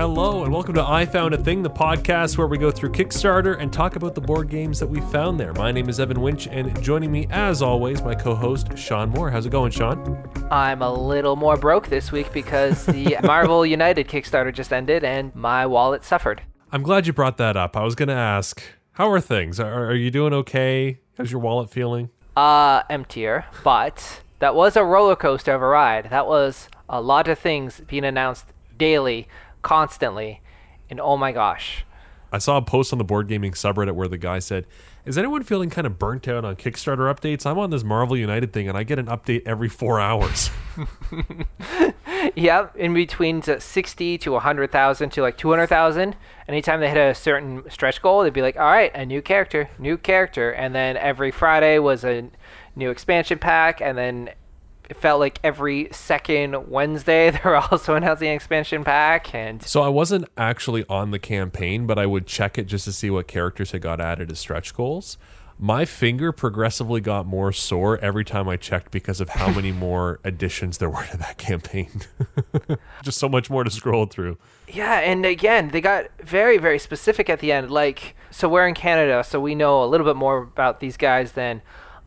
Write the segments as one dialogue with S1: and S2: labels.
S1: Hello, and welcome to I Found a Thing, the podcast where we go through Kickstarter and talk about the board games that we found there. My name is Evan Winch, and joining me, as always, my co host, Sean Moore. How's it going, Sean?
S2: I'm a little more broke this week because the Marvel United Kickstarter just ended and my wallet suffered.
S1: I'm glad you brought that up. I was going to ask, how are things? Are, are you doing okay? How's your wallet feeling?
S2: Uh, emptier, but that was a roller coaster of a ride. That was a lot of things being announced daily constantly. And oh my gosh.
S1: I saw a post on the board gaming subreddit where the guy said, Is anyone feeling kind of burnt out on Kickstarter updates? I'm on this Marvel United thing and I get an update every four hours.
S2: yep, in between 60 to 100,000 to like 200,000. Anytime they hit a certain stretch goal, they'd be like, all right, a new character, new character. And then every Friday was a new expansion pack. And then it felt like every second Wednesday they were also announcing an expansion pack and
S1: So I wasn't actually on the campaign, but I would check it just to see what characters had got added as stretch goals. My finger progressively got more sore every time I checked because of how many more additions there were to that campaign. just so much more to scroll through.
S2: Yeah, and again, they got very, very specific at the end. Like, so we're in Canada, so we know a little bit more about these guys than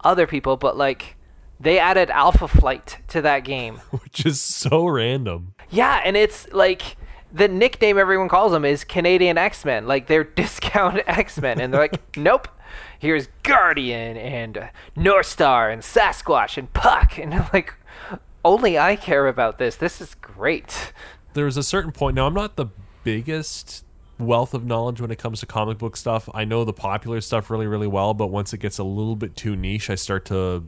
S2: other people, but like, they added Alpha Flight to that game,
S1: which is so random.
S2: Yeah, and it's like the nickname everyone calls them is Canadian X Men. Like they're discount X Men, and they're like, nope. Here's Guardian and North Star and Sasquatch and Puck, and I'm like, only I care about this. This is great.
S1: There's a certain point now. I'm not the biggest wealth of knowledge when it comes to comic book stuff. I know the popular stuff really, really well, but once it gets a little bit too niche, I start to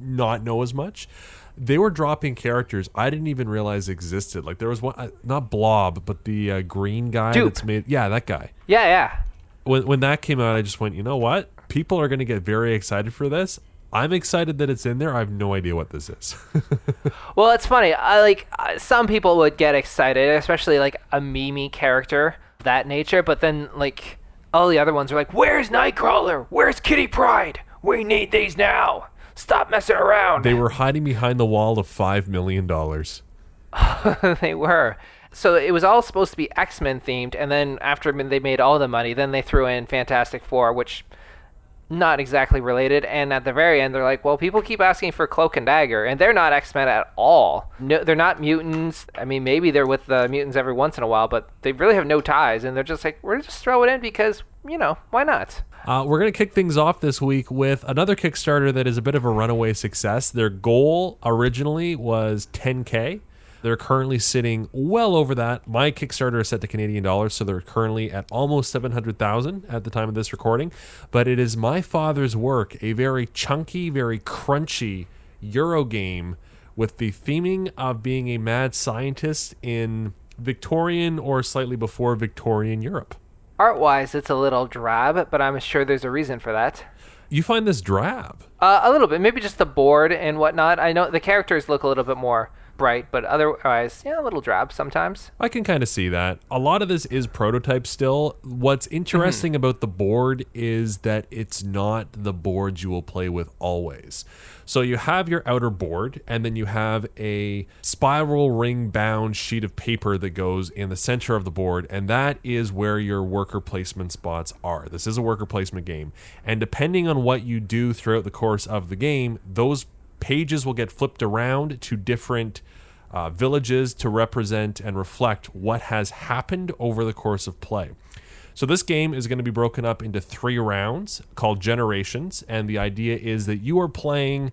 S1: not know as much. They were dropping characters I didn't even realize existed. Like there was one, uh, not Blob, but the uh, green guy
S2: Doop.
S1: that's made. Yeah, that guy.
S2: Yeah, yeah.
S1: When when that came out, I just went, you know what? People are going to get very excited for this. I'm excited that it's in there. I have no idea what this is.
S2: well, it's funny. I like uh, some people would get excited, especially like a Mimi character that nature. But then like all the other ones are like, "Where's Nightcrawler? Where's Kitty Pryde? We need these now." Stop messing around.
S1: They were hiding behind the wall of $5 million.
S2: they were. So it was all supposed to be X Men themed, and then after they made all the money, then they threw in Fantastic Four, which not exactly related. And at the very end, they're like, "Well, people keep asking for Cloak and Dagger, and they're not X Men at all. No, they're not mutants. I mean, maybe they're with the mutants every once in a while, but they really have no ties. And they're just like, we're just throw it in because you know why not."
S1: Uh, we're going to kick things off this week with another Kickstarter that is a bit of a runaway success. Their goal originally was 10K. They're currently sitting well over that. My Kickstarter is set to Canadian dollars, so they're currently at almost 700,000 at the time of this recording. But it is my father's work, a very chunky, very crunchy Euro game with the theming of being a mad scientist in Victorian or slightly before Victorian Europe.
S2: Art wise, it's a little drab, but I'm sure there's a reason for that.
S1: You find this drab?
S2: Uh, a little bit. Maybe just the board and whatnot. I know the characters look a little bit more bright, but otherwise, yeah, a little drab sometimes.
S1: I can kind of see that. A lot of this is prototype still. What's interesting mm-hmm. about the board is that it's not the board you will play with always. So you have your outer board, and then you have a spiral ring bound sheet of paper that goes in the center of the board, and that is where your worker placement spots are. This is a worker placement game, and depending on what you do throughout the course of the game, those pages will get flipped around to different uh, villages to represent and reflect what has happened over the course of play. So this game is going to be broken up into three rounds called Generations, and the idea is that you are playing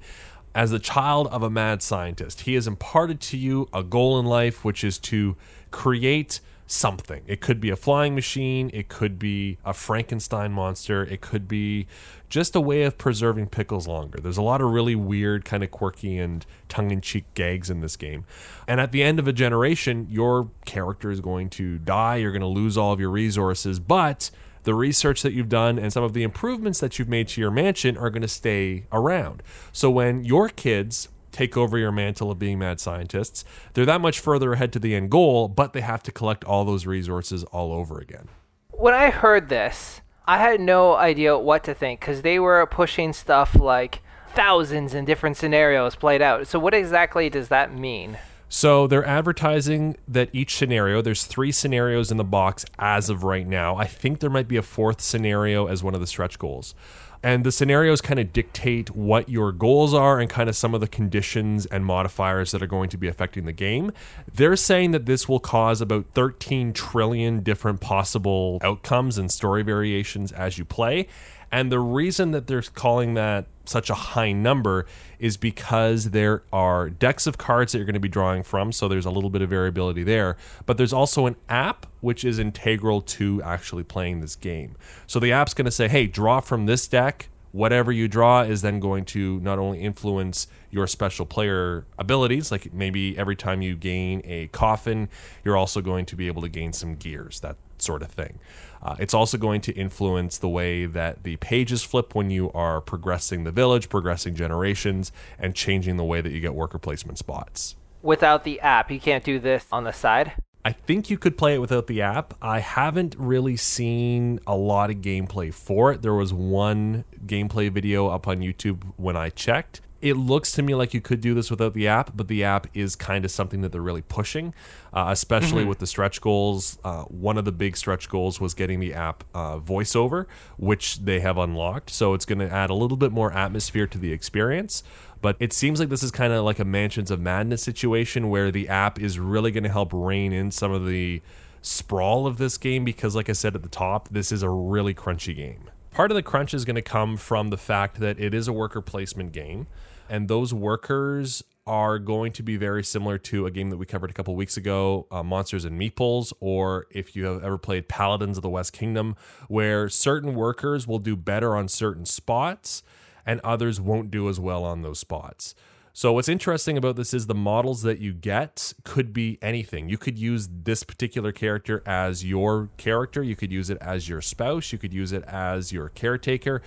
S1: as the child of a mad scientist. He has imparted to you a goal in life, which is to create something. It could be a flying machine, it could be a Frankenstein monster, it could be just a way of preserving pickles longer. There's a lot of really weird, kind of quirky and tongue in cheek gags in this game. And at the end of a generation, your character is going to die, you're going to lose all of your resources, but the research that you've done and some of the improvements that you've made to your mansion are going to stay around. So when your kids take over your mantle of being mad scientists. They're that much further ahead to the end goal, but they have to collect all those resources all over again.
S2: When I heard this, I had no idea what to think because they were pushing stuff like thousands in different scenarios played out. So, what exactly does that mean?
S1: So they're advertising that each scenario, there's three scenarios in the box as of right now. I think there might be a fourth scenario as one of the stretch goals. And the scenarios kind of dictate what your goals are and kind of some of the conditions and modifiers that are going to be affecting the game. They're saying that this will cause about 13 trillion different possible outcomes and story variations as you play. And the reason that they're calling that such a high number is because there are decks of cards that you're going to be drawing from. So there's a little bit of variability there. But there's also an app which is integral to actually playing this game. So the app's going to say, hey, draw from this deck. Whatever you draw is then going to not only influence your special player abilities, like maybe every time you gain a coffin, you're also going to be able to gain some gears, that sort of thing. Uh, it's also going to influence the way that the pages flip when you are progressing the village, progressing generations, and changing the way that you get worker placement spots.
S2: Without the app, you can't do this on the side.
S1: I think you could play it without the app. I haven't really seen a lot of gameplay for it. There was one gameplay video up on YouTube when I checked, it looks to me like you could do this without the app, but the app is kind of something that they're really pushing, uh, especially mm-hmm. with the stretch goals. Uh, one of the big stretch goals was getting the app uh, voiceover, which they have unlocked. So it's going to add a little bit more atmosphere to the experience. But it seems like this is kind of like a Mansions of Madness situation where the app is really going to help rein in some of the sprawl of this game because, like I said at the top, this is a really crunchy game. Part of the crunch is going to come from the fact that it is a worker placement game and those workers are going to be very similar to a game that we covered a couple weeks ago, uh, Monsters and Meeples, or if you have ever played Paladins of the West Kingdom, where certain workers will do better on certain spots and others won't do as well on those spots. So, what's interesting about this is the models that you get could be anything. You could use this particular character as your character, you could use it as your spouse, you could use it as your caretaker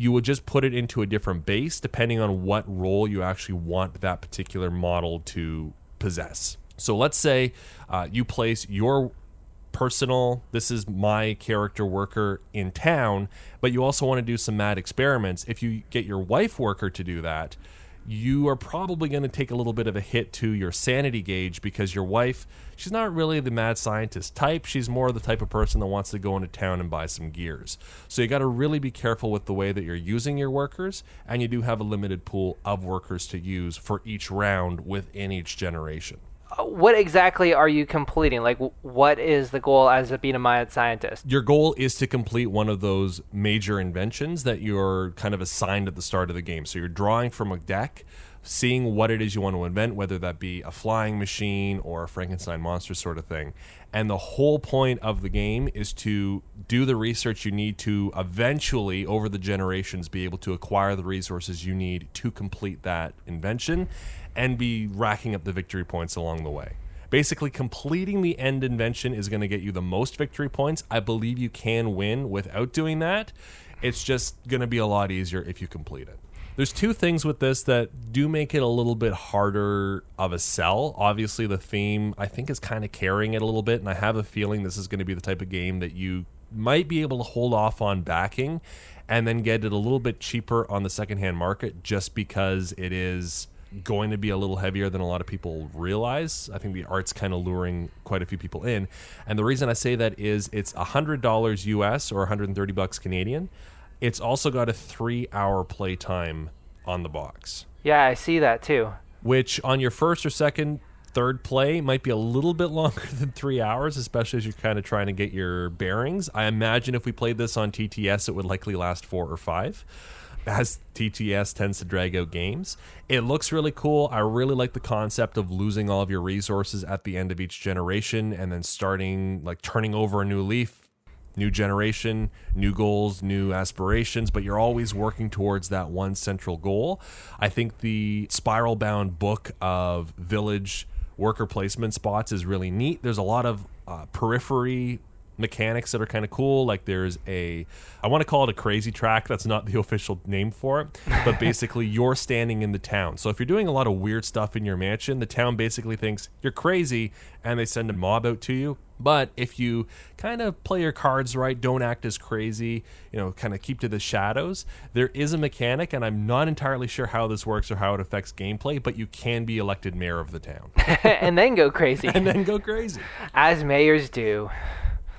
S1: you would just put it into a different base depending on what role you actually want that particular model to possess. So let's say uh, you place your personal, this is my character worker in town, but you also want to do some mad experiments. If you get your wife worker to do that, you are probably going to take a little bit of a hit to your sanity gauge because your wife, she's not really the mad scientist type. She's more the type of person that wants to go into town and buy some gears. So you got to really be careful with the way that you're using your workers, and you do have a limited pool of workers to use for each round within each generation Uh,
S2: what exactly are you completing? Like, what is the goal as a a scientist?
S1: Your goal is to complete one of those major inventions that you're kind of assigned at the start of the game. So you're drawing from a deck, seeing what it is you want to invent, whether that be a flying machine or a Frankenstein monster sort of thing. And the whole point of the game is to do the research you need to eventually, over the generations, be able to acquire the resources you need to complete that invention and be racking up the victory points along the way. Basically, completing the end invention is going to get you the most victory points. I believe you can win without doing that. It's just going to be a lot easier if you complete it. There's two things with this that do make it a little bit harder of a sell. Obviously, the theme I think is kind of carrying it a little bit, and I have a feeling this is going to be the type of game that you might be able to hold off on backing and then get it a little bit cheaper on the secondhand market just because it is going to be a little heavier than a lot of people realize. I think the art's kind of luring quite a few people in. And the reason I say that is it's $100 US or 130 bucks Canadian. It's also got a 3-hour play time on the box.
S2: Yeah, I see that too.
S1: Which on your first or second third play might be a little bit longer than three hours, especially as you're kind of trying to get your bearings. I imagine if we played this on TTS, it would likely last four or five as TTS tends to drag out games. It looks really cool. I really like the concept of losing all of your resources at the end of each generation and then starting, like turning over a new leaf, new generation, new goals, new aspirations, but you're always working towards that one central goal. I think the spiral bound book of village worker placement spots is really neat. There's a lot of uh, periphery mechanics that are kind of cool. Like there's a, I want to call it a crazy track. That's not the official name for it, but basically you're standing in the town. So if you're doing a lot of weird stuff in your mansion, the town basically thinks you're crazy and they send a mob out to you. But if you kind of play your cards right, don't act as crazy, you know, kind of keep to the shadows, there is a mechanic, and I'm not entirely sure how this works or how it affects gameplay, but you can be elected mayor of the town.
S2: and then go crazy.
S1: and then go crazy.
S2: As mayors do.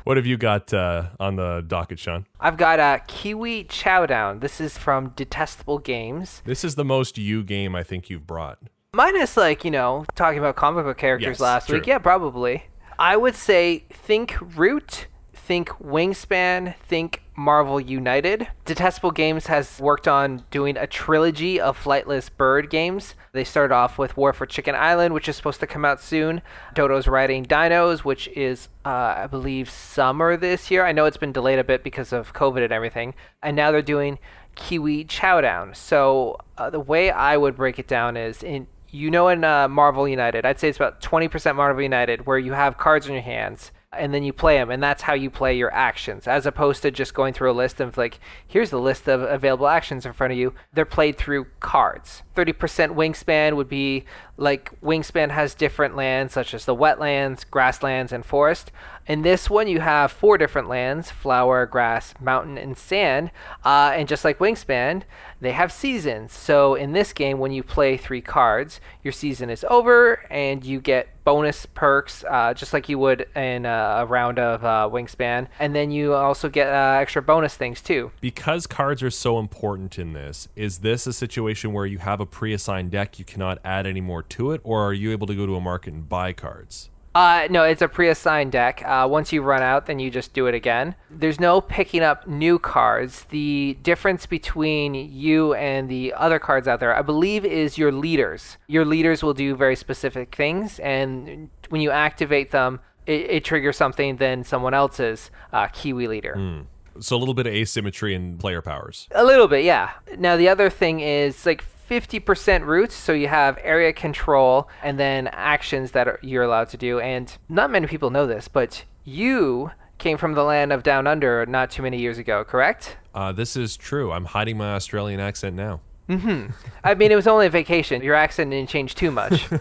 S1: What have you got uh, on the docket, Sean?
S2: I've got a uh, Kiwi Chowdown. This is from Detestable Games.
S1: This is the most you game I think you've brought.
S2: Minus, like, you know, talking about comic book characters
S1: Yes,
S2: last
S1: true.
S2: week. Yeah, probably. I would say think Root, think Wingspan, think Marvel United. Detestable Games has worked on doing a trilogy of flightless bird games. They started off with War for Chicken Island, which is supposed to come out soon. Dodo's Riding Dinos, which is, uh, I believe, summer this year. I know it's been delayed a bit because of COVID and everything. And now they're doing Kiwi Chowdown. So uh, the way I would break it down is in you know in uh, Marvel United, I'd say it's about 20% Marvel United, where you have cards in your hands and then you play them, and that's how you play your actions, as opposed to just going through a list of like, here's the list of available actions in front of you. They're played through cards. 30% Wingspan would be like Wingspan has different lands, such as the wetlands, grasslands, and forest. In this one, you have four different lands flower, grass, mountain, and sand. Uh, and just like Wingspan, they have seasons. So in this game, when you play three cards, your season is over and you get bonus perks, uh, just like you would in uh, a round of uh, Wingspan. And then you also get uh, extra bonus things too.
S1: Because cards are so important in this, is this a situation where you have a pre assigned deck, you cannot add any more to it, or are you able to go to a market and buy cards?
S2: Uh, no, it's a pre-assigned deck. Uh, once you run out, then you just do it again. There's no picking up new cards. The difference between you and the other cards out there, I believe, is your leaders. Your leaders will do very specific things, and when you activate them, it, it triggers something than someone else's uh, Kiwi leader.
S1: So a little bit of asymmetry in player powers.
S2: A little bit, yeah. Now the other thing is like 50% roots, so you have area control and then actions that are, you're allowed to do. And not many people know this, but you came from the land of Down Under not too many years ago, correct?
S1: Uh, this is true. I'm hiding my Australian accent now. Mm-hmm.
S2: I mean, it was only a vacation. Your accent didn't change too much.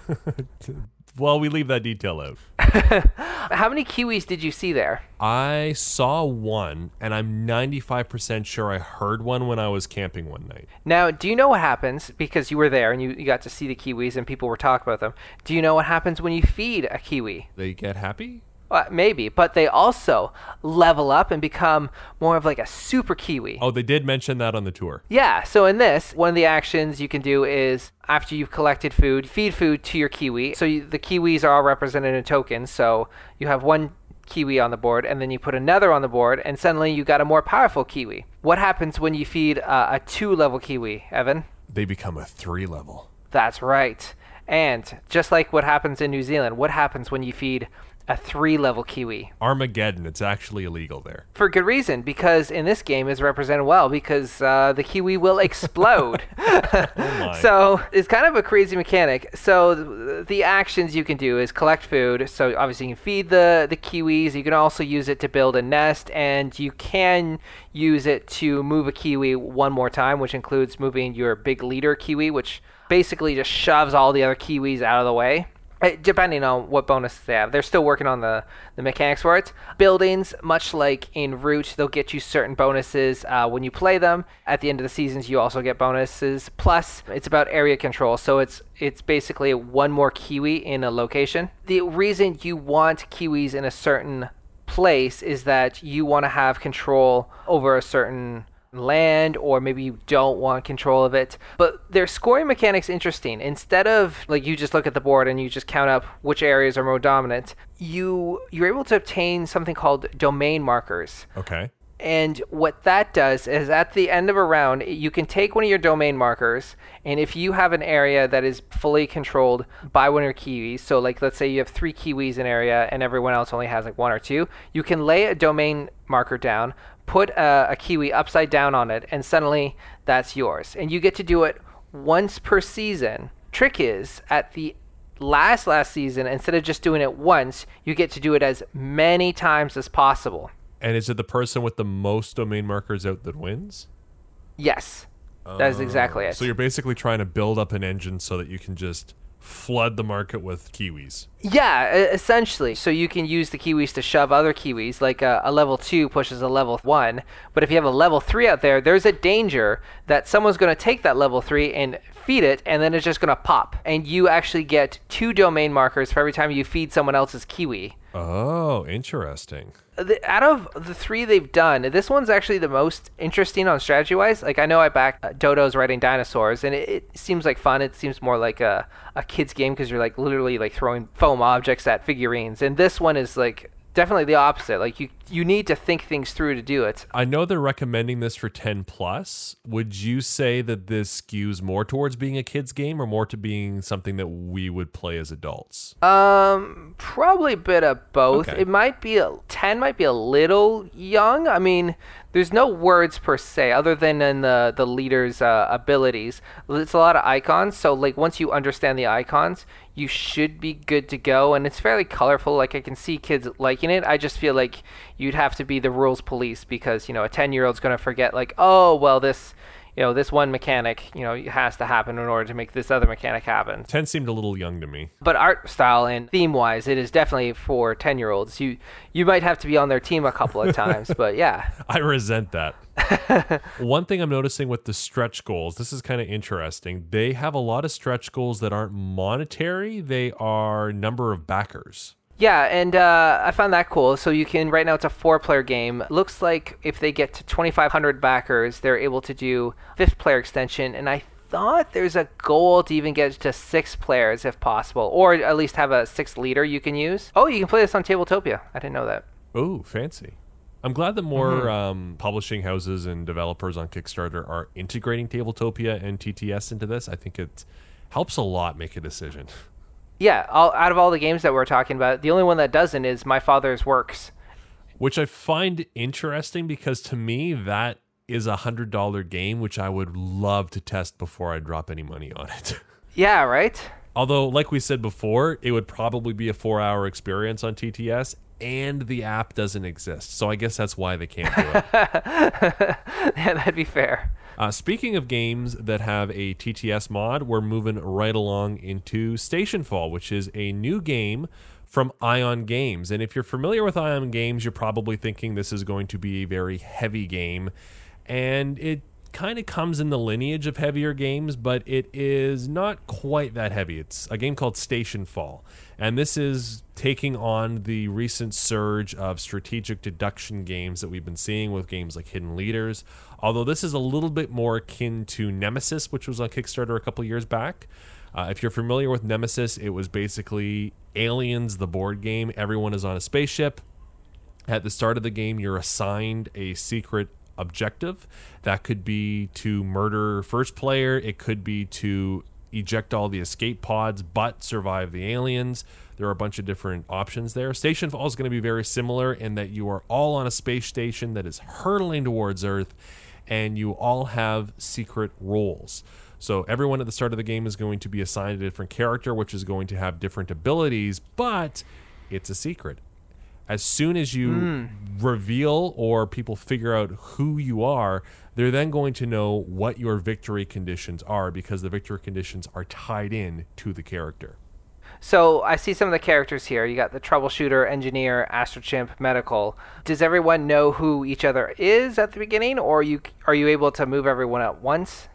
S1: Well, we leave that detail out.
S2: How many Kiwis did you see there?
S1: I saw one, and I'm 95% sure I heard one when I was camping one night.
S2: Now, do you know what happens because you were there and you, you got to see the Kiwis and people were talking about them? Do you know what happens when you feed a Kiwi?
S1: They get happy?
S2: Uh, maybe, but they also level up and become more of like a super Kiwi.
S1: Oh, they did mention that on the tour.
S2: Yeah, so in this, one of the actions you can do is after you've collected food, feed food to your Kiwi. So you, the Kiwis are all represented in tokens. So you have one Kiwi on the board, and then you put another on the board, and suddenly you got a more powerful Kiwi. What happens when you feed uh, a two level Kiwi, Evan?
S1: They become a three level.
S2: That's right. And just like what happens in New Zealand, what happens when you feed a three level Kiwi?
S1: Armageddon, it's actually illegal there.
S2: For good reason, because in this game is represented well, because uh, the Kiwi will explode.
S1: my.
S2: so it's kind of a crazy mechanic. So th- the actions you can do is collect food. So obviously you can feed the the Kiwis. You can also use it to build a nest, and you can use it to move a Kiwi one more time, which includes moving your big leader Kiwi, which basically just shoves all the other Kiwis out of the way. Uh, Depending on what bonuses they have, they're still working on the, the mechanics for it. Buildings, much like in Root, they'll get you certain bonuses uh, when you play them. At the end of the seasons, you also get bonuses. Plus, it's about area control, so it's it's basically one more Kiwi in a location. The reason you want Kiwis in a certain place is that you want to have control over a certain land or maybe you don't want control of it. But their scoring mechanics interesting. Instead of like you just look at the board and you just count up which areas are more dominant you you're able to obtain something called domain markers.
S1: Okay.
S2: and what that does is at the end of a round, you can take one of your domain markers, and if you have an area that is fully controlled by one of your Kiwis, so like let's say you have three Kiwis in an area and everyone else only has like one or two, you can lay a domain marker down, put a, a Kiwi upside down on it, and suddenly that's yours. And you get to do it once per season. Trick is, at the last last season, instead of just doing it once, you get to do it as many times as possible.
S1: And is it the person with the most domain markers out that wins?
S2: Yes, that is exactly oh. it.
S1: So you're basically trying to build up an engine so that you can just flood the market with kiwis.
S2: Yeah, essentially. So you can use the kiwis to shove other kiwis, like a, a level two pushes a level one. But if you have a level three out there, there's a danger that someone's going to take that level three and feed it, and then it's just going to pop. And you actually get two domain markers for every time you feed someone else's kiwi.
S1: Oh, interesting.
S2: the, out of the three they've done, this one's actually the most interesting on strategy wise. Like I know I back uh, Dodo's Riding dinosaurs, and it, it seems like fun. It seems more like a a kids game because you're like literally like throwing foam objects at figurines, and this one is like definitely the opposite. Like you you need to think things through to do it.
S1: I know they're recommending this for 10 plus. Would you say that this skews more towards being a kids game or more to being something that we would play as adults?
S2: Um, probably a bit of both.
S1: Okay.
S2: It might be a ten, might be a little young. I mean, there's no words per se, other than in the the leader's uh, abilities. It's a lot of icons. So like once you understand the icons, you should be good to go. And it's fairly colorful. Like I can see kids liking it. I just feel like you'd have to be the rules police because you know a ten year old's gonna forget like oh well this. You know, this one mechanic, you know, has to happen in order to make this other mechanic happen.
S1: 10 seemed a little young to me.
S2: But art style and theme wise, it is definitely for ten year olds. You you might have to be on their team a couple of times, but yeah.
S1: I resent that. One thing I'm noticing with the stretch goals, this is kind of interesting. They have a lot of stretch goals that aren't monetary, they are number of backers.
S2: Yeah, and uh, I found that cool. So you can right now it's a four-player game. Looks like if they get to 2,500 backers, they're able to do fifth-player extension. And I thought there's a goal to even get to six players if possible, or at least have a sixth leader you can use. Oh, you can play this on Tabletopia. I didn't know that.
S1: Oh, fancy. I'm glad that more um, publishing houses and developers on Kickstarter are integrating Tabletopia and TTS into this. I think it helps a lot make a decision.
S2: Yeah, all, out of all the games that we're talking about, the only one that doesn't is My Father's Works.
S1: Which I find interesting because to me, that is a $100 game, which I would love to test before I drop any money on it.
S2: Yeah, right.
S1: Although, like we said before, it would probably be a four hour experience on TTS, and the app doesn't exist. So I guess that's why they can't do it.
S2: yeah, that'd be fair.
S1: Uh, speaking of games that have a TTS mod, we're moving right along into Stationfall, which is a new game from Ion Games. And if you're familiar with Ion Games, you're probably thinking this is going to be a very heavy game. And it kind of comes in the lineage of heavier games, but it is not quite that heavy. It's a game called Station Fall, And this is taking on the recent surge of strategic deduction games that we've been seeing with games like Hidden Leaders. Although this is a little bit more akin to Nemesis, which was on Kickstarter a couple years back. Uh, if you're familiar with Nemesis, it was basically Aliens, the board game. Everyone is on a spaceship. At the start of the game, you're assigned a secret objective. That could be to murder first player, it could be to eject all the escape pods but survive the aliens. There are a bunch of different options there. Station Fall is going to be very similar in that you are all on a space station that is hurtling towards Earth and you all have secret roles. So everyone at the start of the game is going to be assigned a different character, which is going to have different abilities, but it's a secret. As soon as you hmm. reveal or people figure out who you are, they're then going to know what your victory conditions are because the victory conditions are tied in to the character.
S2: So I see some of the characters here. You got the troubleshooter, engineer, astrochimp, medical. Does everyone know who each other is at the beginning, or you are you able to move everyone at once?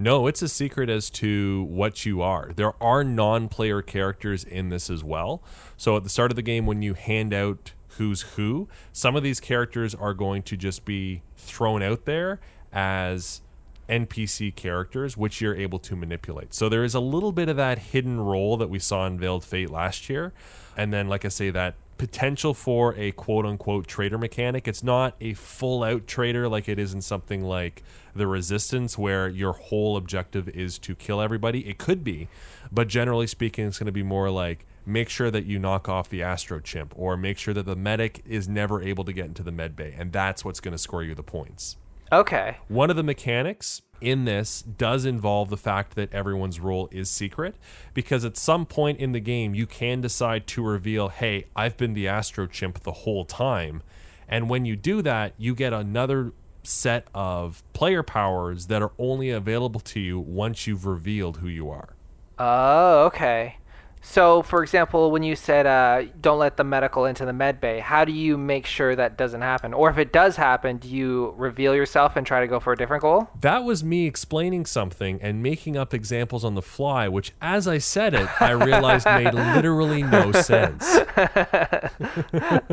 S1: No, it's a secret as to what you are. There are non player characters in this as well. So at the start of the game, when you hand out who's who, some of these characters are going to just be thrown out there as NPC characters, which you're able to manipulate. So there is a little bit of that hidden role that we saw in Veiled Fate last year. And then, like I say, that potential for a quote unquote trader mechanic. It's not a full out trader like it is in something like The Resistance, where your whole objective is to kill everybody. It could be, but generally speaking, it's going to be more like make sure that you knock off the Astro Chimp or make sure that the medic is never able to get into the med bay. And that's what's going to score you the points.
S2: Okay.
S1: One of the mechanics in this does involve the fact that everyone's role is secret because at some point in the game you can decide to reveal, "Hey, I've been the Astro Chimp the whole time." And when you do that, you get another set of player powers that are only available to you once you've revealed who you are.
S2: Oh, okay. So, for example, when you said uh, don't let the medical into the med bay, how do you make sure that doesn't happen? Or if it does happen, do you reveal yourself and try to go for a different goal?
S1: That was me explaining something and making up examples on the fly, which, as I said it, I realized made literally no sense.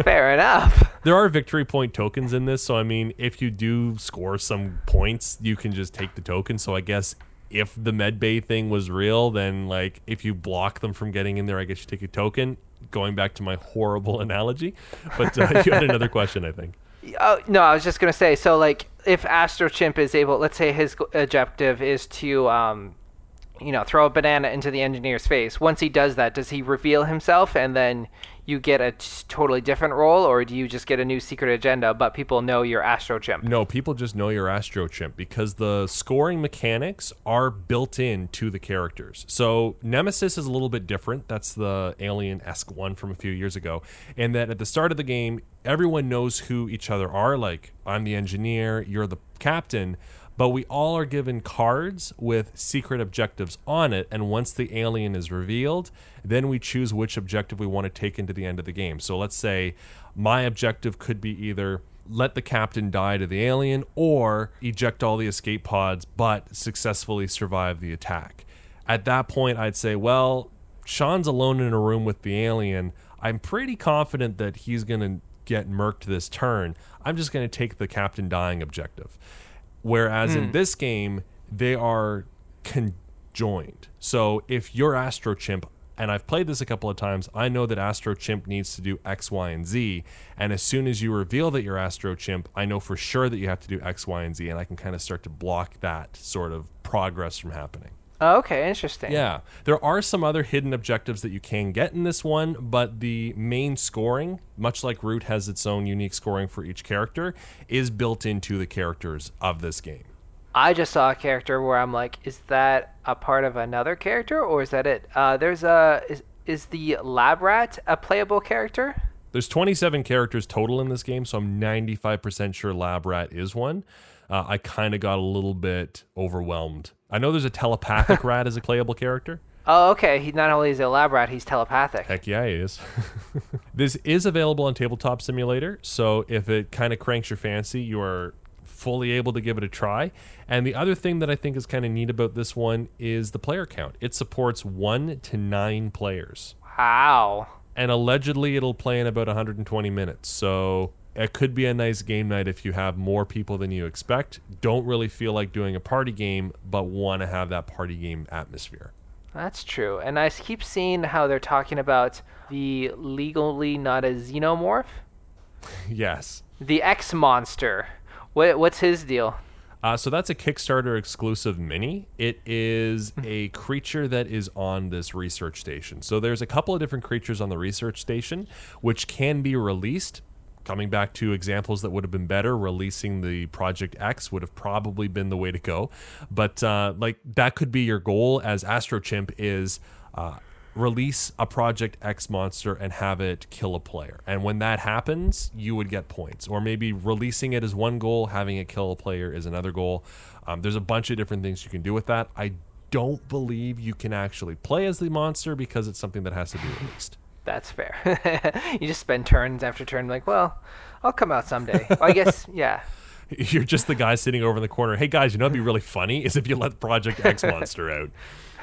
S2: Fair enough.
S1: There are victory point tokens in this, so I mean, if you do score some points, you can just take the token. So I guess if the med bay thing was real, then like if you block them from getting in there, I guess you take a token. Going back to my horrible analogy, but uh, you had another question, I think.
S2: Oh, no, I was just gonna say. So, like, if Astro Chimp is able, let's say his objective is to, um, you know, throw a banana into the engineer's face. Once he does that, does he reveal himself and then you get a t- totally different role, or do you just get a new secret agenda, but people know you're Astro Chimp?
S1: No, people just know you're Astro Chimp because the scoring mechanics are built in to the characters. So Nemesis is a little bit different. That's the alien esque one from a few years ago. And that at the start of the game, everyone knows who each other are. Like, I'm the engineer, you're the captain but we all are given cards with secret objectives on it and once the alien is revealed then we choose which objective we want to take into the end of the game. So let's say my objective could be either let the captain die to the alien or eject all the escape pods but successfully survive the attack. At that point i'd say well sean's alone in a room with the alien. I'm pretty confident that he's going to get murked this turn. I'm just going to take the captain dying objective. Whereas in hmm. this game, they are conjoined. So if you're Astro Chimp, and I've played this a couple of times, I know that Astro Chimp needs to do X, Y, and Z. And as soon as you reveal that you're Astro Chimp, I know for sure that you have to do X, Y, and Z, and I can kind of start to block that sort of progress from happening.
S2: Oh, okay, interesting.
S1: Yeah. There are some other hidden objectives that you can get in this one, but the main scoring, much like Root has its own unique scoring for each character, is built into the characters of this game.
S2: I just saw a character where I'm like, is that a part of another character or is that it? Uh, there's a is, is the lab rat a playable character?
S1: There's 27 characters total in this game, so I'm 95% sure Lab Rat is one. Uh, I kind of got a little bit overwhelmed I know there's a telepathic rat as a playable character.
S2: Oh, okay. He not only is a lab rat, he's telepathic.
S1: Heck yeah, he is. this is available on Tabletop Simulator, so if it kind of cranks your fancy, you are fully able to give it a try. And the other thing that I think is kind of neat about this one is the player count. It supports one to nine players.
S2: Wow.
S1: And allegedly, it'll play in about 120 minutes. So it could be a nice game night if you have more people than you expect. Don't really feel like doing a party game, but want to have that party game atmosphere.
S2: That's true. And I keep seeing how they're talking about the legally not a xenomorph.
S1: yes.
S2: The X monster. What, what's his deal?
S1: Uh, so that's a Kickstarter exclusive mini. It is a creature that is on this research station. So there's a couple of different creatures on the research station which can be released coming back to examples that would have been better, releasing the Project X would have probably been the way to go. But uh, like that could be your goal as Astro Chimp is. Uh, release a Project X monster and have it kill a player. And when that happens, you would get points. Or maybe releasing it is one goal, having it kill a player is another goal. Um, there's a bunch of different things you can do with that. I don't believe you can actually play as the monster because it's something that has to be released
S2: that's fair. you just spend turns after turn, like, well, I'll come out someday. well, I guess, yeah.
S1: You're just the guy sitting over in the corner. Hey guys, you know what'd be really funny is if you let Project X Monster out.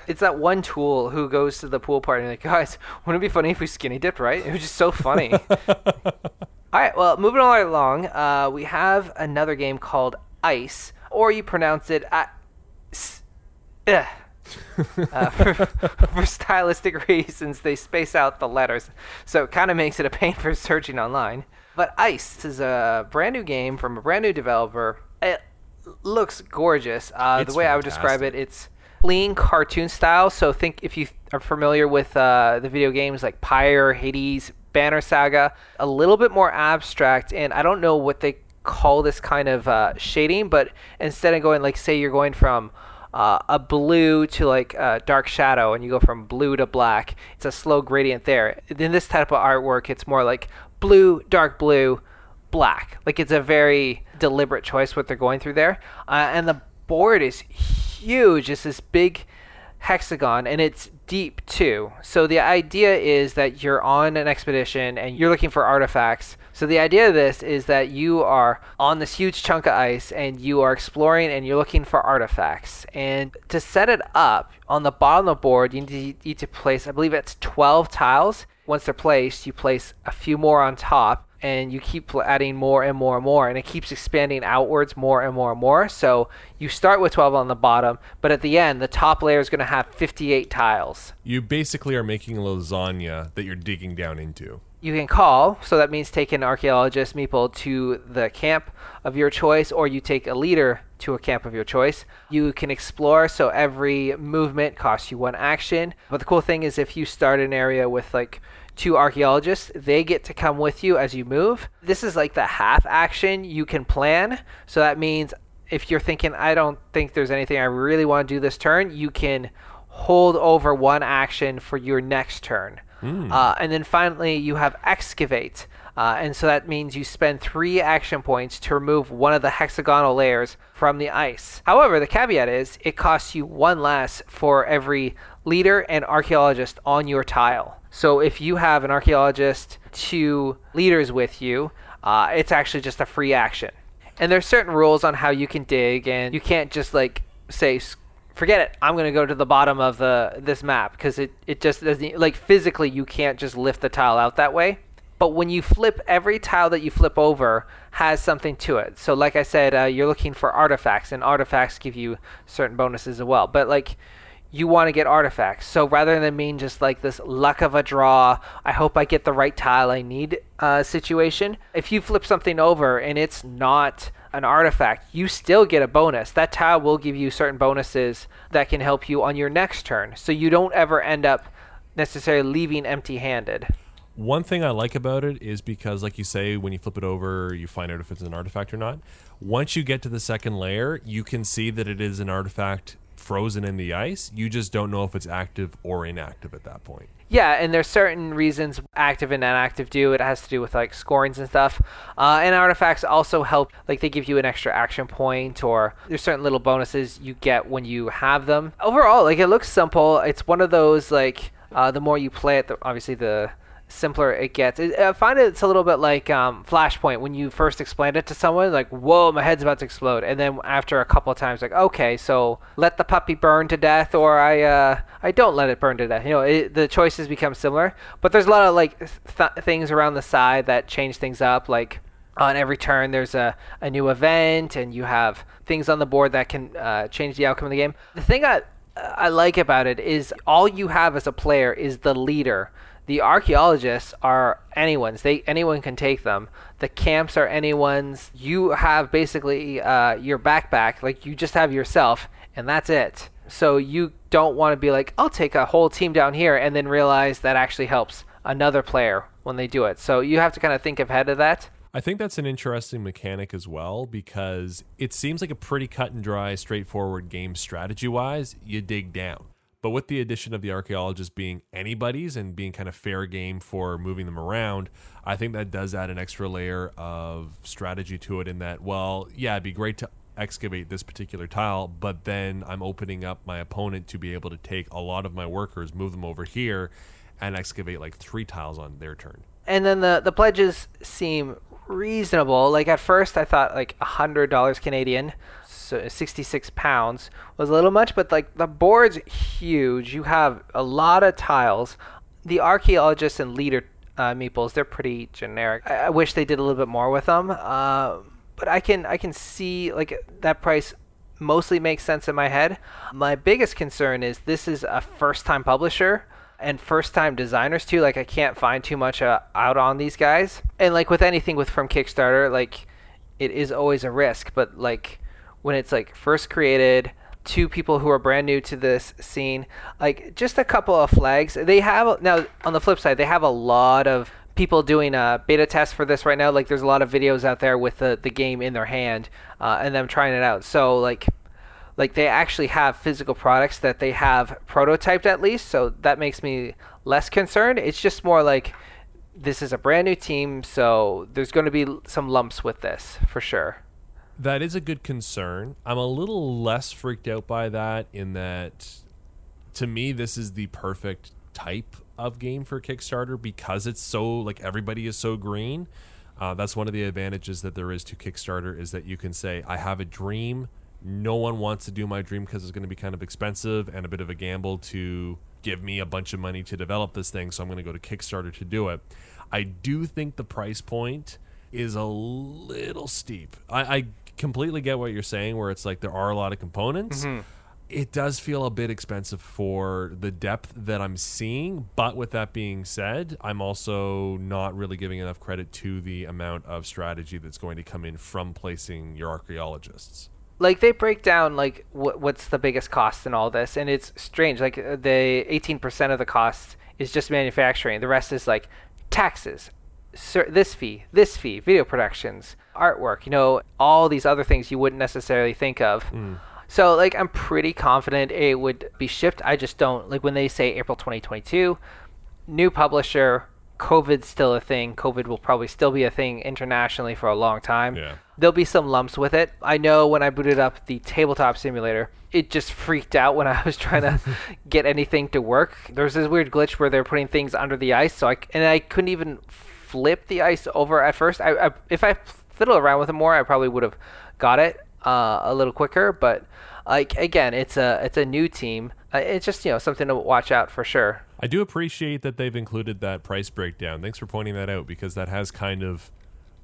S2: It's that one tool who goes to the pool party and like, guys, wouldn't it be funny if we skinny dipped, right? It was just so funny. All right, well, moving all right along, uh, we have another game called Ice, or you pronounce it. S- uh, uh, for, for, stylistic reasons, they space out the letters, so it kind of makes it a pain for searching online. But Ice is a brand new game from a brand new developer. It looks gorgeous. Uh, the way fantastic. I would describe it, it's clean cartoon style. So think if you are familiar with uh, the video games like Pyre, Hades, Banner Saga, a little bit more abstract, and I don't know what they call this kind of uh, shading, but instead of going like say you're going from uh, a blue to like a dark shadow and you go from blue to black, it's a slow gradient there. In this type of artwork, it's more like blue, dark blue, black. Like it's a very deliberate choice what they're going through there. Uh, and the board is huge. It's this big hexagon and it's deep too. So the idea is that you're on an expedition and you're looking for artifacts. So the idea of this is that you are on this huge chunk of ice and you are exploring and you're looking for artifacts. And to set it up on the bottom of the board, you need to place, I believe it's 12 tiles. Once they're placed, you place a few more on top and you keep adding more and more and more and it keeps expanding outwards more and more and more. So you start with 12 on the bottom but at the end the top layer is going to have 58 tiles.
S1: You basically are making a lasagna that you're digging down into.
S2: You can call so that means take an archaeologist meeple to the camp of your choice or you take a leader to a camp of your choice. You can explore so every movement costs you one action. But the cool thing is if you start an area with like two archaeologists. They get to come with you as you move. This is like the half action you can plan. So that means if you're thinking, I don't think there's anything I really want to do this turn, you can hold over one action for your next turn. Mm. Uh, and then finally, you have excavate. Uh, and so that means you spend three action points to remove one of the hexagonal layers from the ice. However, the caveat is it costs you one less for every leader and archaeologist on your tile. So if you have an archaeologist, two leaders with you, uh, it's actually just a free action. And there's certain rules on how you can dig, and you can't just like say, forget it, I'm gonna go to the bottom of the this map because it it just doesn't like physically you can't just lift the tile out that way. But when you flip, every tile that you flip over has something to it. So, like I said, uh, you're looking for artifacts, and artifacts give you certain bonuses as well. But like you want to get artifacts. So rather than being just like this luck of a draw, I hope I get the right tile I need uh, situation, if you flip something over and it's not an artifact, you still get a bonus. That tile will give you certain bonuses that can help you on your next turn. So you don't ever end up necessarily leaving empty handed.
S1: One thing I like about it is because, like you say, when you flip it over, you find out if it's an artifact or not. Once you get to the second layer, you can see that it is an artifact frozen in the ice. You just don't know if it's active or inactive at that point.
S2: Yeah, and there's certain reasons active and inactive do. It has to do with like scorings and stuff. Uh, and artifacts also help, like they give you an extra action point, or there's certain little bonuses you get when you have them. Overall, like it looks simple. It's one of those like uh, the more you play it, the, obviously the simpler it gets. I find it's a little bit like um, Flashpoint when you first explain it to someone, like, whoa, my head's about to explode. And then after a couple of times, like, okay, so let the puppy burn to death or I uh, I don't let it burn to death. You know, it, the choices become similar. But there's a lot of like th- things around the side that change things up. Like on every turn, there's a, a new event and you have things on the board that can uh, change the outcome of the game. The thing I, I like about it is all you have as a player is the leader the archaeologists are anyone's. They anyone can take them. The camps are anyone's. You have basically uh, your backpack, like you just have yourself, and that's it. So you don't want to be like, I'll take a whole team down here, and then realize that actually helps another player when they do it. So you have to kind of think ahead of that.
S1: I think that's an interesting mechanic as well because it seems like a pretty cut and dry, straightforward game strategy wise. You dig down. But with the addition of the archaeologists being anybody's and being kind of fair game for moving them around, I think that does add an extra layer of strategy to it. In that, well, yeah, it'd be great to excavate this particular tile, but then I'm opening up my opponent to be able to take a lot of my workers, move them over here, and excavate like three tiles on their turn.
S2: And then the the pledges seem reasonable. Like at first, I thought like a hundred dollars Canadian so 66 pounds was a little much, but like the board's huge. You have a lot of tiles. The archaeologists and leader uh, meeples, they're pretty generic. I, I, wish they did a little bit more with them. Uh, but I can I can see like that price mostly makes sense in my head. My biggest concern is this is a first time publisher and first time designers too. Like I can't find too much uh, out on these guys. And like with anything with from Kickstarter, like it is always a risk, but like when it's like first created two people who are brand new to this scene like just a couple of flags they have now on the flip side they have a lot of people doing a beta test for this right now. Like, there's a lot of videos out there with the, the game in their hand uh, and them trying it out. So, like, like they actually have physical products that they have prototyped at least. So that makes me less concerned. It's just more like this is a brand new team, so there's going to be some lumps with this for sure.
S1: That is a good concern. I'm a little less freaked out by that in that to me this is the perfect type of game for Kickstarter because it's so like everybody is so green. Uh, that's one of the advantages that there is to Kickstarter is that you can say I have a dream. No one wants to do my dream because it's going to be kind of expensive and a bit of a gamble to give me a bunch of money to develop this thing, so I'm going to go to Kickstarter to do it. I do think the price point is a little steep. I, I completely get what you're saying, where it's like there are a lot of components.
S2: Mm-hmm.
S1: It does feel a bit expensive for the depth that I'm seeing, but with that being said, I'm also not really giving enough credit to the amount of strategy that's going to come in from placing your archaeologists
S2: like they break down like what what's the biggest cost in all this and it's strange like uh, the 18% of the cost is just manufacturing. The rest is like taxes this fee this fee video productions artwork you know all these other things you wouldn't necessarily think of.
S1: Mm.
S2: so like i'm pretty confident it would be shipped. I just don't like when they say april 2022 new publisher COVID's still a thing. COVID will probably still be a thing internationally for a long time.
S1: Yeah.
S2: There'll be some lumps with it. I know when I booted up the tabletop simulator, it just freaked out when I was trying to get anything to work. There was this weird glitch where they're putting things under the ice, so I and I couldn't even flip the ice over at first. I, I if I fiddle around with it more, I probably would have got it uh, a little quicker. But like again, it's a it's a new team. Uh, it's just you know something to watch out for sure.
S1: I do appreciate that they've included that price breakdown. Thanks for pointing that out because that has kind of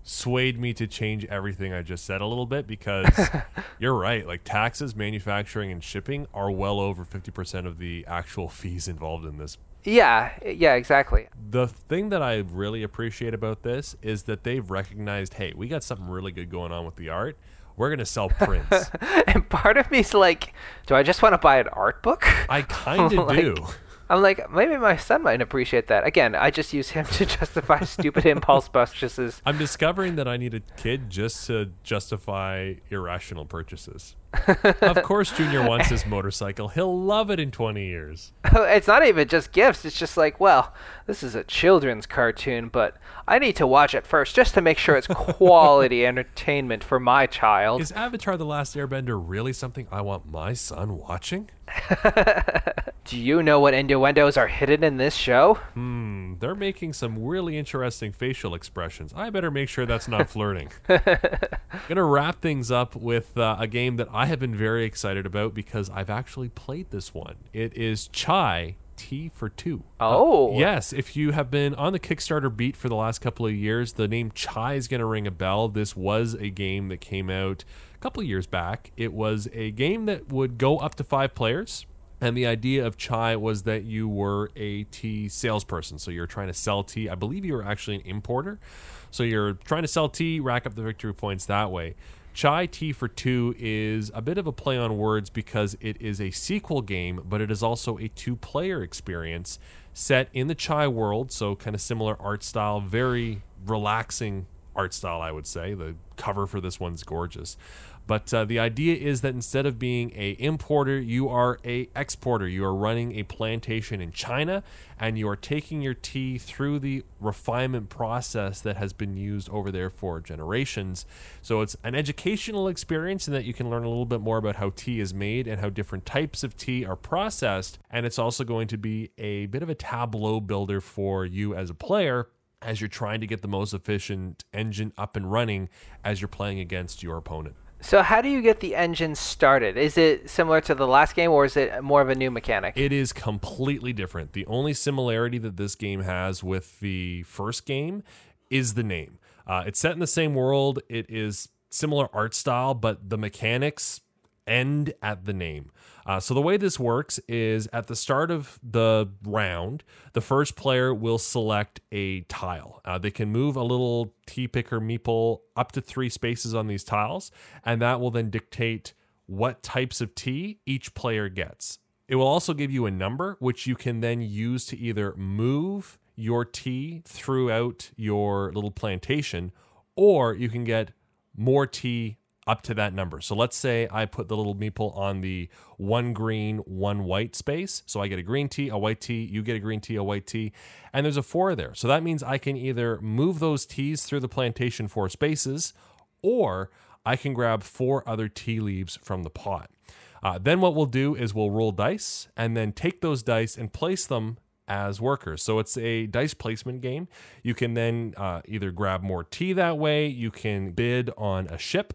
S1: swayed me to change everything I just said a little bit because you're right. Like taxes, manufacturing, and shipping are well over 50% of the actual fees involved in this.
S2: Yeah, yeah, exactly.
S1: The thing that I really appreciate about this is that they've recognized hey, we got something really good going on with the art. We're going to sell prints.
S2: and part of me's like, do I just want to buy an art book?
S1: I kind of like, do.
S2: I'm like, maybe my son might appreciate that. Again, I just use him to justify stupid impulse purchases.
S1: I'm discovering that I need a kid just to justify irrational purchases. of course, Junior wants his motorcycle. He'll love it in 20 years.
S2: Oh, it's not even just gifts. It's just like, well, this is a children's cartoon, but I need to watch it first just to make sure it's quality entertainment for my child.
S1: Is Avatar The Last Airbender really something I want my son watching?
S2: Do you know what innuendos are hidden in this show?
S1: Hmm, they're making some really interesting facial expressions. I better make sure that's not flirting. Gonna wrap things up with uh, a game that I have been very excited about because I've actually played this one. It is Chai Tea for two.
S2: Oh.
S1: Uh, yes. If you have been on the Kickstarter beat for the last couple of years, the name Chai is going to ring a bell. This was a game that came out a couple years back. It was a game that would go up to five players. And the idea of Chai was that you were a tea salesperson. So you're trying to sell tea. I believe you were actually an importer. So you're trying to sell tea, rack up the victory points that way. Chai Tea for Two is a bit of a play on words because it is a sequel game, but it is also a two player experience set in the Chai world. So, kind of similar art style, very relaxing art style, I would say. The cover for this one's gorgeous. But uh, the idea is that instead of being a importer, you are a exporter. You are running a plantation in China, and you are taking your tea through the refinement process that has been used over there for generations. So it's an educational experience in that you can learn a little bit more about how tea is made and how different types of tea are processed. And it's also going to be a bit of a tableau builder for you as a player as you're trying to get the most efficient engine up and running as you're playing against your opponent.
S2: So how do you get the engine started? Is it similar to the last game or is it more of a new mechanic?
S1: It is completely different. The only similarity that this game has with the first game is the name. Uh, it's set in the same world. It is similar art style, but the mechanics end at the name. Uh, so the way this works is at the start of the round, the first player will select a tile. Uh, they can move a little tea picker meeple up to three spaces on these tiles, and that will then dictate what types of tea each player gets. It will also give you a number, which you can then use to either move your tea throughout your little plantation, or you can get more tea up to that number. So let's say I put the little meeple on the one green, one white space. So I get a green tea, a white tea, you get a green tea, a white tea, and there's a four there. So that means I can either move those teas through the plantation four spaces, or I can grab four other tea leaves from the pot. Uh, then what we'll do is we'll roll dice and then take those dice and place them as workers. So it's a dice placement game. You can then uh, either grab more tea that way, you can bid on a ship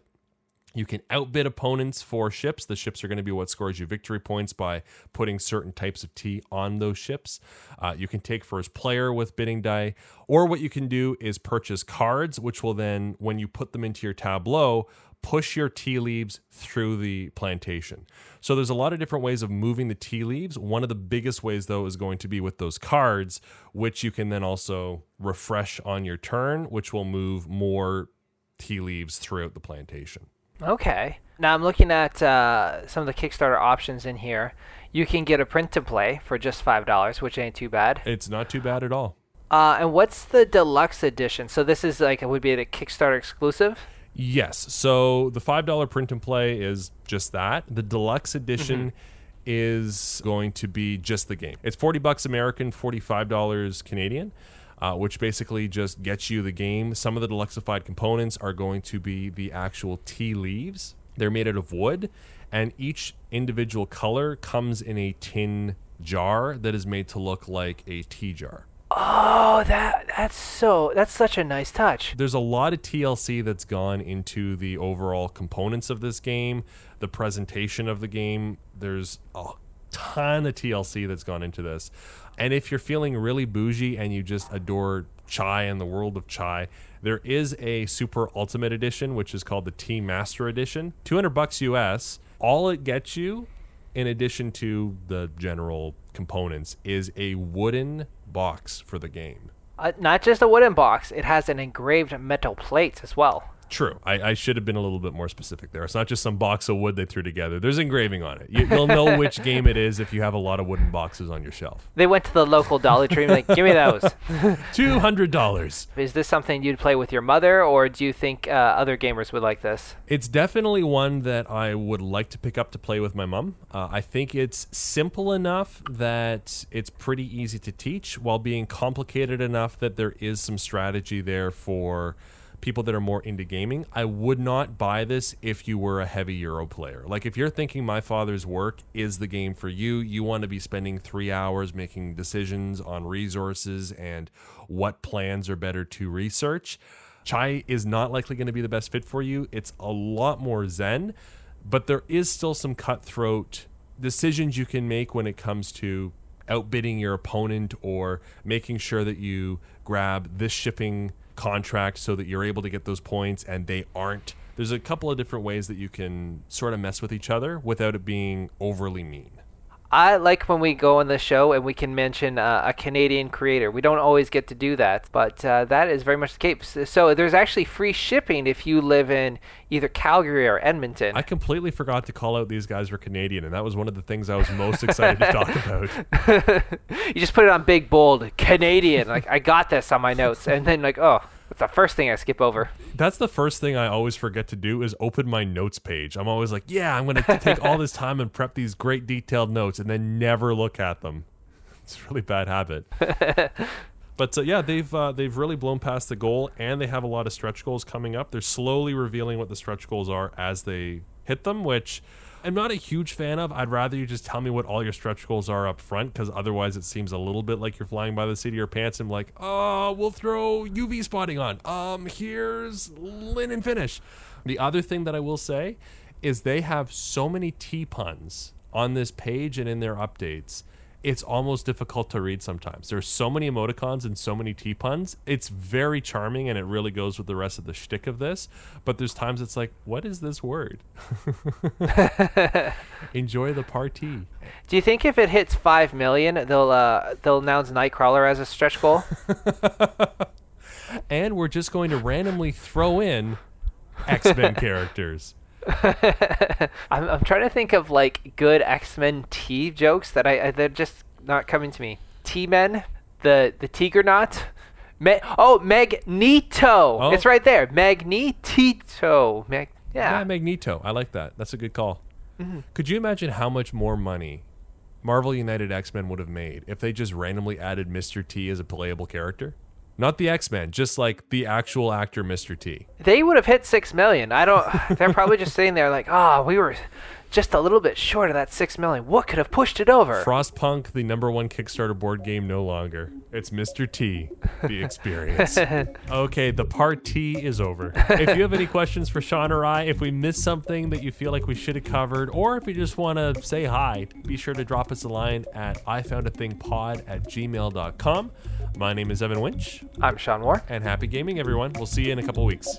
S1: you can outbid opponents for ships. The ships are going to be what scores you victory points by putting certain types of tea on those ships. Uh, you can take first player with bidding die, or what you can do is purchase cards, which will then, when you put them into your tableau, push your tea leaves through the plantation. So there's a lot of different ways of moving the tea leaves. One of the biggest ways, though, is going to be with those cards, which you can then also refresh on your turn, which will move more tea leaves throughout the plantation.
S2: Okay. Now I'm looking at uh, some of the Kickstarter options in here. You can get a print to play for just five dollars, which ain't too bad.
S1: It's not too bad at all.
S2: Uh, and what's the deluxe edition? So this is like it would be a Kickstarter exclusive.
S1: Yes. So the five dollar print and play is just that. The deluxe edition mm-hmm. is going to be just the game. It's forty bucks American, forty five dollars Canadian uh, which basically just gets you the game. Some of the deluxified components are going to be the actual tea leaves. They're made out of wood, and each individual color comes in a tin jar that is made to look like a tea jar.
S2: Oh, that that's so that's such a nice touch.
S1: There's a lot of TLC that's gone into the overall components of this game, the presentation of the game. There's a ton of TLC that's gone into this. And if you're feeling really bougie and you just adore chai and the world of chai, there is a super ultimate edition which is called the Tea Master Edition. 200 bucks US. All it gets you in addition to the general components is a wooden box for the game.
S2: Uh, not just a wooden box, it has an engraved metal plate as well.
S1: True. I, I, should have been a little bit more specific there. It's not just some box of wood they threw together. There's engraving on it. You, will know which game it is if you have a lot of wooden boxes on your shelf.
S2: They went to the local Dollar Tree and like, give me those.
S1: Two hundred dollars.
S2: Is this something you'd play with your mother, or do you think uh, other gamers would like this?
S1: It's definitely one that I would like to pick up to play with my mom. Uh, I think it's simple enough that it's pretty easy to teach, while being complicated enough that there is some strategy there for people that are more into gaming, I would not buy this if you were a heavy Euro player. Like if you're thinking my father's work is the game for you, you want to be spending 3 hours making decisions on resources and what plans are better to research. Chai is not likely going to be the best fit for you. It's a lot more zen, but there is still some cutthroat decisions you can make when it comes to outbidding your opponent or making sure that you grab this shipping contract so that you're able to get those points and they aren't. There's a couple of different ways that you can sort of mess with each other without it being overly mean.
S2: I like when we go on the show and we can mention uh, a Canadian creator. We don't always get to do that, but uh, that is very much the case. So there's actually free shipping if you live in either Calgary or Edmonton.
S1: I completely forgot to call out these guys were Canadian, and that was one of the things I was most excited to talk
S2: about. you just put it on big bold Canadian. like I got this on my notes, and then like oh it's the first thing I skip over.
S1: That's the first thing I always forget to do is open my notes page. I'm always like, yeah, I'm going to take all this time and prep these great detailed notes and then never look at them. It's a really bad habit. but uh, yeah, they've uh, they've really blown past the goal, and they have a lot of stretch goals coming up. They're slowly revealing what the stretch goals are as they hit them, which I'm not a huge fan of. I'd rather you just tell me what all your stretch goals are up front because otherwise it seems a little bit like you're flying by the seat of your pants and like, oh, we'll throw UV spotting on. Um, here's linen finish. The other thing that I will say is they have so many T puns on this page and in their updates it's almost difficult to read sometimes. There's so many emoticons and so many T puns. It's very charming and it really goes with the rest of the shtick of this. But there's times it's like, what is this word? Enjoy the party.
S2: Do you think if it hits five million, they'll uh, they'll announce Nightcrawler as a stretch goal?
S1: and we're just going to randomly throw in X Men characters.
S2: I'm, I'm trying to think of like good X Men T jokes that I, I they're just not coming to me. T Men, the the Tigernaut. Me- oh, Magneto.
S1: Oh.
S2: It's right there. Magnetito. Mag-
S1: Yeah,
S2: yeah.
S1: Magneto. I like that. That's a good call.
S2: Mm-hmm.
S1: Could you imagine how much more money Marvel United X Men would have made if they just randomly added Mr. T as a playable character? Not the X Men, just like the actual actor Mr. T.
S2: They would have hit six million. I don't. They're probably just sitting there like, ah, we were just a little bit short of that six million. What could have pushed it over?
S1: Frostpunk, the number one Kickstarter board game, no longer. It's Mr. T, the experience. okay, the part T is over. If you have any questions for Sean or I, if we missed something that you feel like we should have covered, or if you just want to say hi, be sure to drop us a line at ifoundathingpod at gmail.com. My name is Evan Winch,
S2: I'm Sean Moore.
S1: and happy gaming, everyone. We'll see you in a couple weeks.